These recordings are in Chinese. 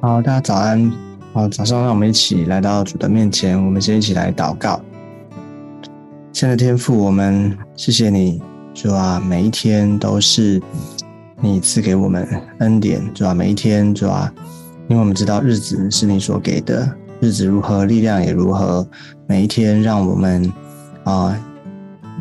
好，大家早安。好，早上让我们一起来到主的面前，我们先一起来祷告。亲爱的天父，我们谢谢你，主啊，每一天都是你赐给我们恩典，主啊，每一天，主啊，因为我们知道日子是你所给的，日子如何，力量也如何。每一天，让我们啊，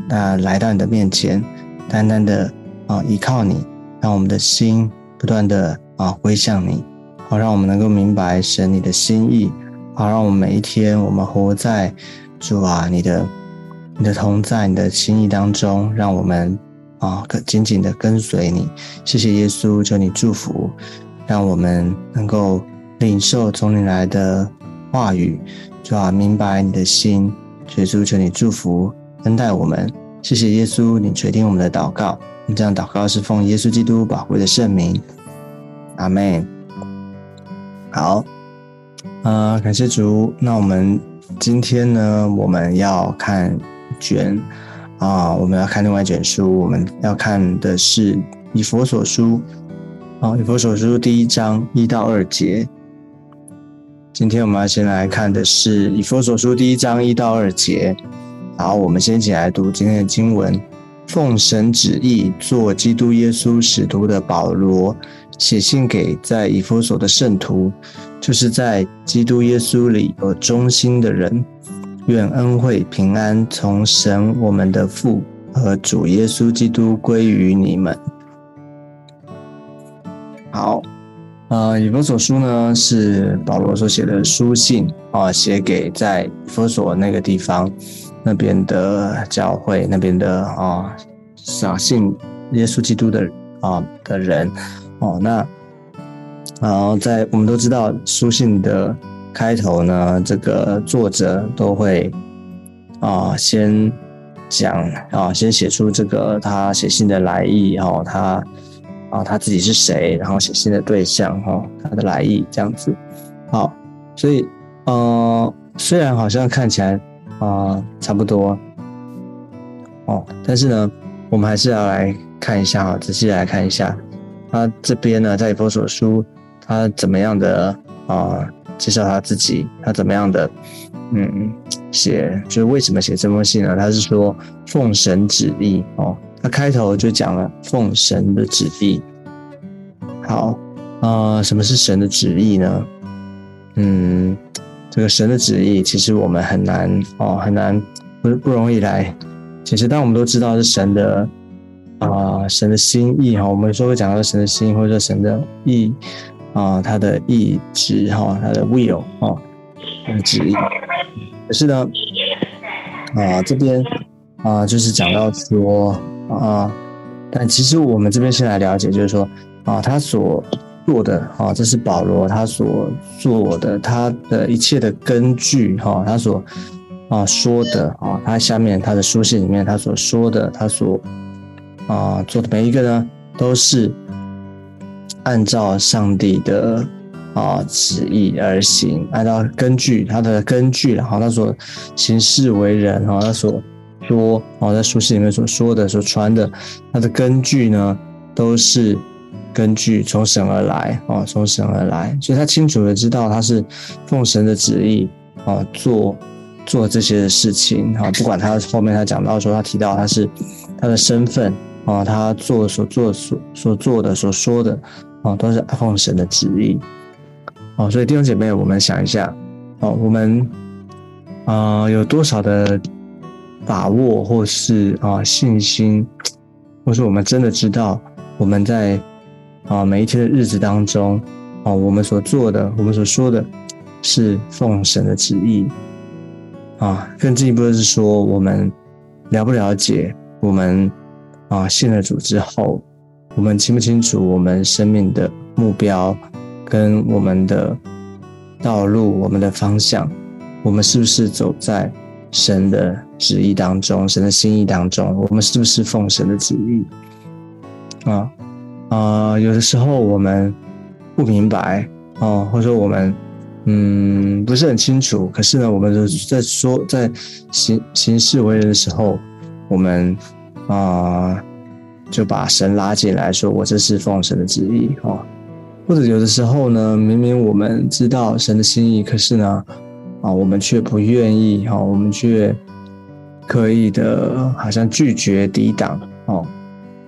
那来到你的面前，单单的啊依靠你，让我们的心不断的啊归向你。好，让我们能够明白神你的心意。好，让我们每一天，我们活在主啊，你的、你的同在、你的心意当中。让我们啊，紧紧的跟随你。谢谢耶稣，求你祝福，让我们能够领受从你来的话语，主啊，明白你的心。耶稣，求你祝福恩待我们。谢谢耶稣，你垂听我们的祷告。你这样祷告是奉耶稣基督宝贵的圣名。阿门。好，呃，感谢主。那我们今天呢，我们要看卷啊，我们要看另外一卷书。我们要看的是《以佛所书》啊，《以佛所书》第一章一到二节。今天我们要先来看的是《以佛所书》第一章一到二节。好，我们先一起来读今天的经文：奉神旨意做基督耶稣使徒的保罗。写信给在以弗所的圣徒，就是在基督耶稣里有忠心的人，愿恩惠平安从神我们的父和主耶稣基督归于你们。好，呃，以弗所书呢是保罗所写的书信啊，写给在以弗所那个地方那边的教会那边的啊，相信耶稣基督的啊的人。哦，那然后在我们都知道书信的开头呢，这个作者都会啊先讲啊，先写出这个他写信的来意哈，他啊他自己是谁，然后写信的对象哈，他的来意这样子。好，所以呃虽然好像看起来啊差不多哦，但是呢，我们还是要来看一下哈，仔细来看一下。他这边呢，在《佛所书》，他怎么样的啊？介绍他自己，他怎么样的嗯写？就是为什么写这封信呢？他是说奉神旨意哦。他开头就讲了奉神的旨意。好啊，什么是神的旨意呢？嗯，这个神的旨意，其实我们很难哦，很难不不容易来。其实，当我们都知道是神的。啊，神的心意哈，我们说会讲到神的心，或者说神的意啊，他的意志哈，他的 will 啊，他的旨意。可是呢，啊这边啊就是讲到说啊，但其实我们这边先来了解，就是说啊，他所做的啊，这是保罗他所做的，他的一切的根据哈，他所啊说的啊，他下面他的书信里面他所说的，他所。啊，做的每一个呢，都是按照上帝的啊旨意而行，按照根据他的根据，然后他所行事为人，哈，他所说，哦，在书信里面所说的、所传的，他的根据呢，都是根据从神而来，哦，从神而来，所以他清楚的知道他是奉神的旨意，啊，做做这些的事情，啊，不管他后面他讲到说，他提到他是他的身份。啊，他做所做所所做的所说的啊，都是奉神的旨意。哦，所以弟兄姐妹，我们想一下，哦，我们啊有多少的把握，或是啊信心，或是我们真的知道我们在啊每一天的日子当中，啊我们所做的，我们所说的，是奉神的旨意。啊，更进一步的是说，我们了不了解我们。啊，信了主之后，我们清不清楚我们生命的目标跟我们的道路、我们的方向？我们是不是走在神的旨意当中、神的心意当中？我们是不是奉神的旨意？啊啊，有的时候我们不明白啊，或者说我们嗯不是很清楚。可是呢，我们在说在行行事为人的时候，我们。啊，就把神拉进来，说我这是奉神的旨意哦。或者有的时候呢，明明我们知道神的心意，可是呢，啊，我们却不愿意，哈，我们却刻意的，好像拒绝抵挡，哦，啊，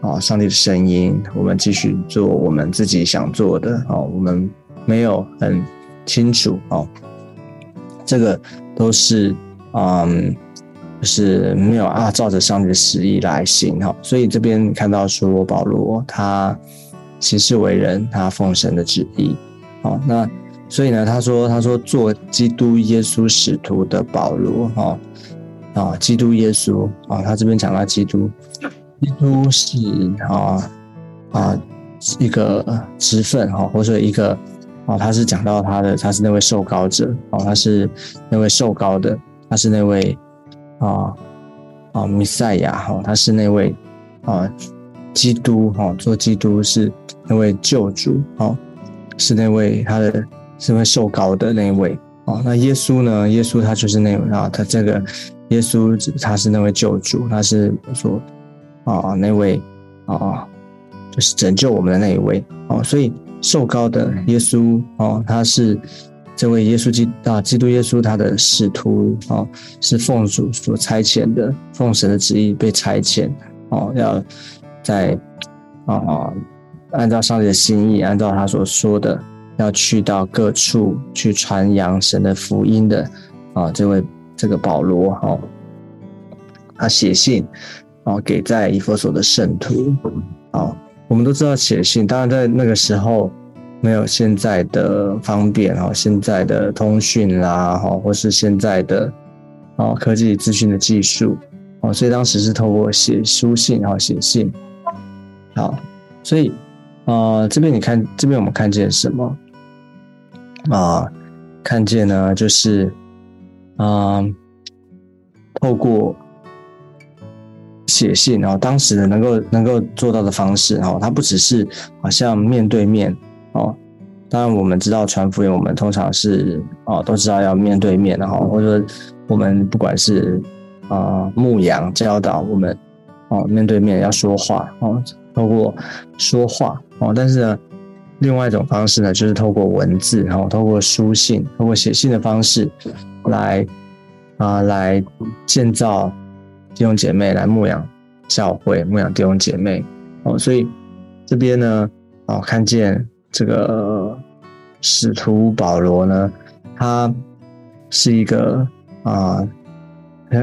啊上帝的声音，我们继续做我们自己想做的，哦，我们没有很清楚，哦，这个都是，嗯，就是没有啊，照着上帝的旨意来行，哈，所以这边看到说保罗他。行事为人，他奉神的旨意，哦，那所以呢，他说，他说做基督耶稣使徒的保罗，哈，啊，基督耶稣，啊，他这边讲到基督，基督是啊啊一个职分，哈，或者一个，哦，他是讲到他的，他是那位受膏者，哦，他是那位受膏的，他是那位啊啊弥赛亚，哈，他是那位啊。基督哈，做基督是那位救主哦，是那位他的是位受膏的那位哦。那耶稣呢？耶稣他就是那位啊，他这个耶稣他是那位救主，他是说啊那位啊，就是拯救我们的那一位哦。所以受膏的耶稣哦，他是这位耶稣基啊，基督耶稣他的使徒哦，是奉主所差遣的，奉神的旨意被差遣哦，要。在啊，按照上帝的心意，按照他所说的，要去到各处去传扬神的福音的啊，这位这个保罗哈，他写信啊给在以弗所的圣徒啊，我们都知道写信，当然在那个时候没有现在的方便哦，现在的通讯啦哈，或是现在的啊科技资讯的技术啊，所以当时是透过写书信哈，写信。好，所以，呃，这边你看，这边我们看见什么？啊，看见呢，就是，啊，透过写信，然后当时的能够能够做到的方式，哦，它不只是好像面对面，哦，当然我们知道传福音，我们通常是，哦，都知道要面对面的哈，或者说我们不管是啊牧羊教导我们，哦，面对面要说话，哦。透过说话哦，但是呢，另外一种方式呢，就是透过文字，然后透过书信、透过写信的方式，来啊，来建造弟兄姐妹，来牧养教会、牧养弟兄姐妹哦。所以这边呢，哦，看见这个使徒保罗呢，他是一个啊，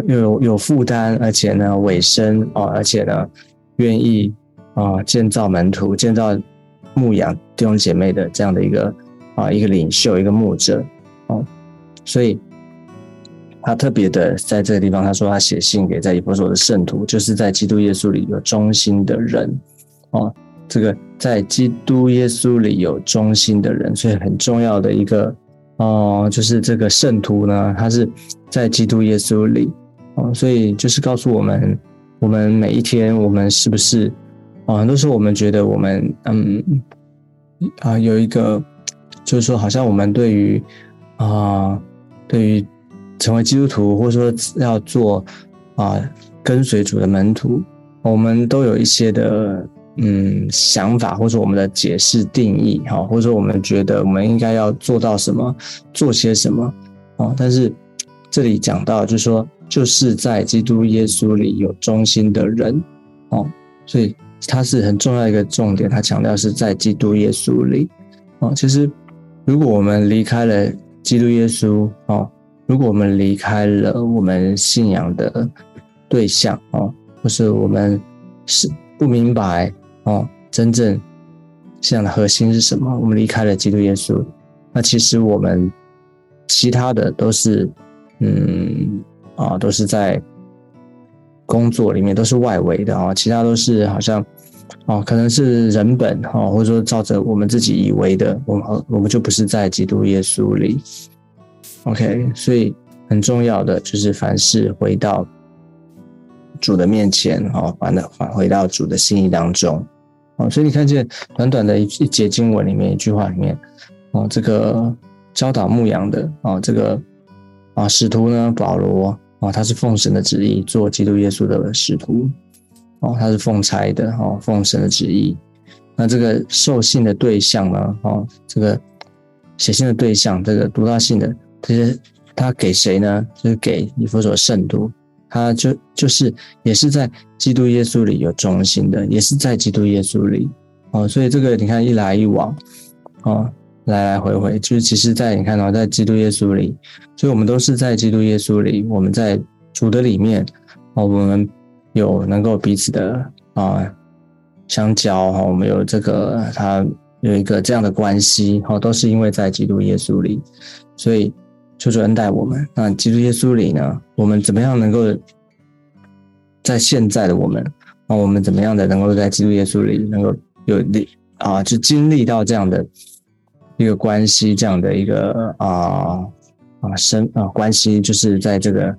又有有负担，而且呢，委身哦，而且呢，愿意。啊，建造门徒、建造牧养弟兄姐妹的这样的一个啊，一个领袖、一个牧者哦，所以他特别的在这个地方，他说他写信给在以弗所的圣徒，就是在基督耶稣里有忠心的人哦。这个在基督耶稣里有忠心的人，所以很重要的一个哦，就是这个圣徒呢，他是在基督耶稣里哦，所以就是告诉我们，我们每一天我们是不是？啊，很多时候我们觉得我们，嗯，啊，有一个，就是说，好像我们对于，啊，对于成为基督徒，或者说要做啊跟随主的门徒，我们都有一些的，嗯，想法，或者我们的解释定义，哈，或者说我们觉得我们应该要做到什么，做些什么，啊，但是这里讲到，就是说，就是在基督耶稣里有忠心的人，哦，所以。它是很重要一个重点，他强调是在基督耶稣里，哦，其实如果我们离开了基督耶稣，哦，如果我们离开了我们信仰的对象，哦，或是我们是不明白，哦，真正信仰的核心是什么，我们离开了基督耶稣，那其实我们其他的都是，嗯，啊，都是在。工作里面都是外围的啊，其他都是好像哦，可能是人本哈，或者说照着我们自己以为的，我们我们就不是在基督耶稣里。OK，所以很重要的就是凡事回到主的面前哦，反的返回到主的心意当中哦。所以你看见短短的一一节经文里面一句话里面哦，这个教导牧羊的哦，这个啊使徒呢保罗。哦，他是奉神的旨意做基督耶稣的使徒，哦，他是奉差的，哦，奉神的旨意，那这个受信的对象呢？哦，这个写信的对象，这个读到信的这些，他给谁呢？就是给以弗所圣徒，他就就是也是在基督耶稣里有中心的，也是在基督耶稣里哦。所以这个你看一来一往哦，来来回回，就是其实，在你看到在基督耶稣里，所以我们都是在基督耶稣里，我们在主的里面哦，我们有能够彼此的啊。相交哈，我们有这个，他有一个这样的关系哈，都是因为在基督耶稣里，所以求主恩待我们。那基督耶稣里呢，我们怎么样能够在现在的我们啊，我们怎么样的能够在基督耶稣里能够有力啊，就经历到这样的一个关系，这样的一个啊啊生啊关系，就是在这个。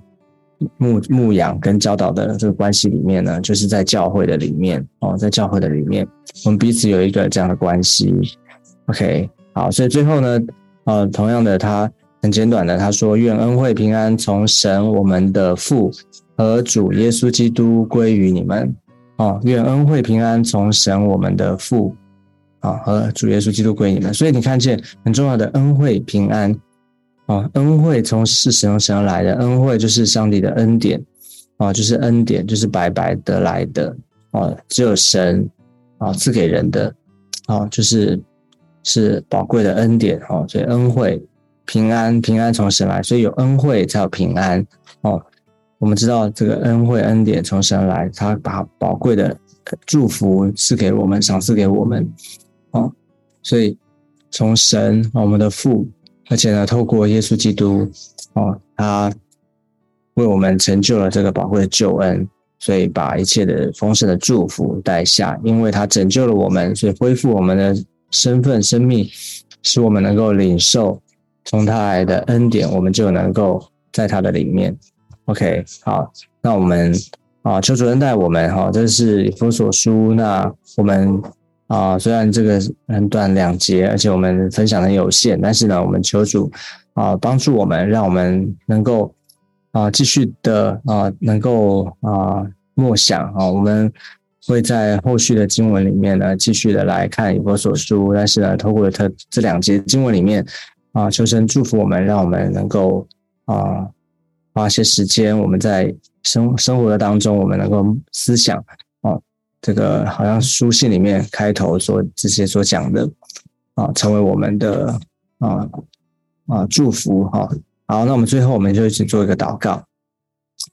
牧牧养跟教导的这个关系里面呢，就是在教会的里面哦，在教会的里面，我们彼此有一个这样的关系。OK，好，所以最后呢，呃，同样的，他很简短的，他说：“愿恩惠平安从神我们的父和主耶稣基督归于你们。”哦，愿恩惠平安从神我们的父啊和主耶稣基督归你们。所以你看见很重要的恩惠平安。啊，恩惠从是神神来的，恩惠就是上帝的恩典，啊，就是恩典，就是白白得来的，啊，只有神啊赐给人的，啊，就是是宝贵的恩典，哦，所以恩惠平安平安从神来，所以有恩惠才有平安，哦，我们知道这个恩惠恩典从神来，他把宝贵的祝福赐给我们，赏赐给我们，哦，所以从神我们的父。而且呢，透过耶稣基督，哦，他为我们成就了这个宝贵的救恩，所以把一切的丰盛的祝福带下。因为他拯救了我们，所以恢复我们的身份、生命，使我们能够领受从他来的恩典，我们就能够在他的里面。OK，好，那我们啊，求主恩待我们哈，这是以弗所书，那我们。啊，虽然这个很短两节，而且我们分享的有限，但是呢，我们求主啊帮助我们，让我们能够啊继续的啊能够啊默想啊，我们会在后续的经文里面呢继续的来看以弗所书，但是呢，透过它这两节经文里面啊，求神祝福我们，让我们能够啊花些时间，我们在生生活的当中，我们能够思想啊。这个好像书信里面开头所这些所讲的啊，成为我们的啊啊祝福哈。好，那我们最后我们就一起做一个祷告。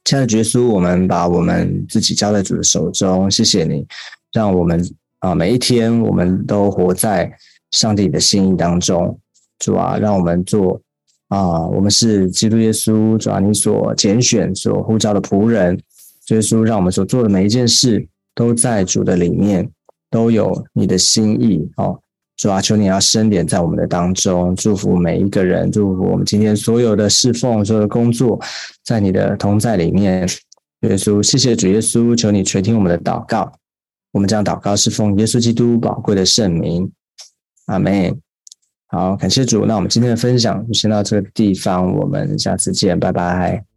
亲爱的耶稣，我们把我们自己交在主的手中，谢谢你，让我们啊每一天我们都活在上帝的心意当中。主啊，让我们做啊，我们是基督耶稣，主啊，你所拣选、所呼召的仆人。耶稣，让我们所做的每一件事。都在主的里面，都有你的心意哦。主啊，求你要升点在我们的当中，祝福每一个人，祝福我们今天所有的侍奉、所有的工作，在你的同在里面。耶稣，谢谢主耶稣，求你垂听我们的祷告。我们这样祷告是奉耶稣基督宝贵的圣名，阿门。好，感谢主。那我们今天的分享就先到这个地方，我们下次见，拜拜。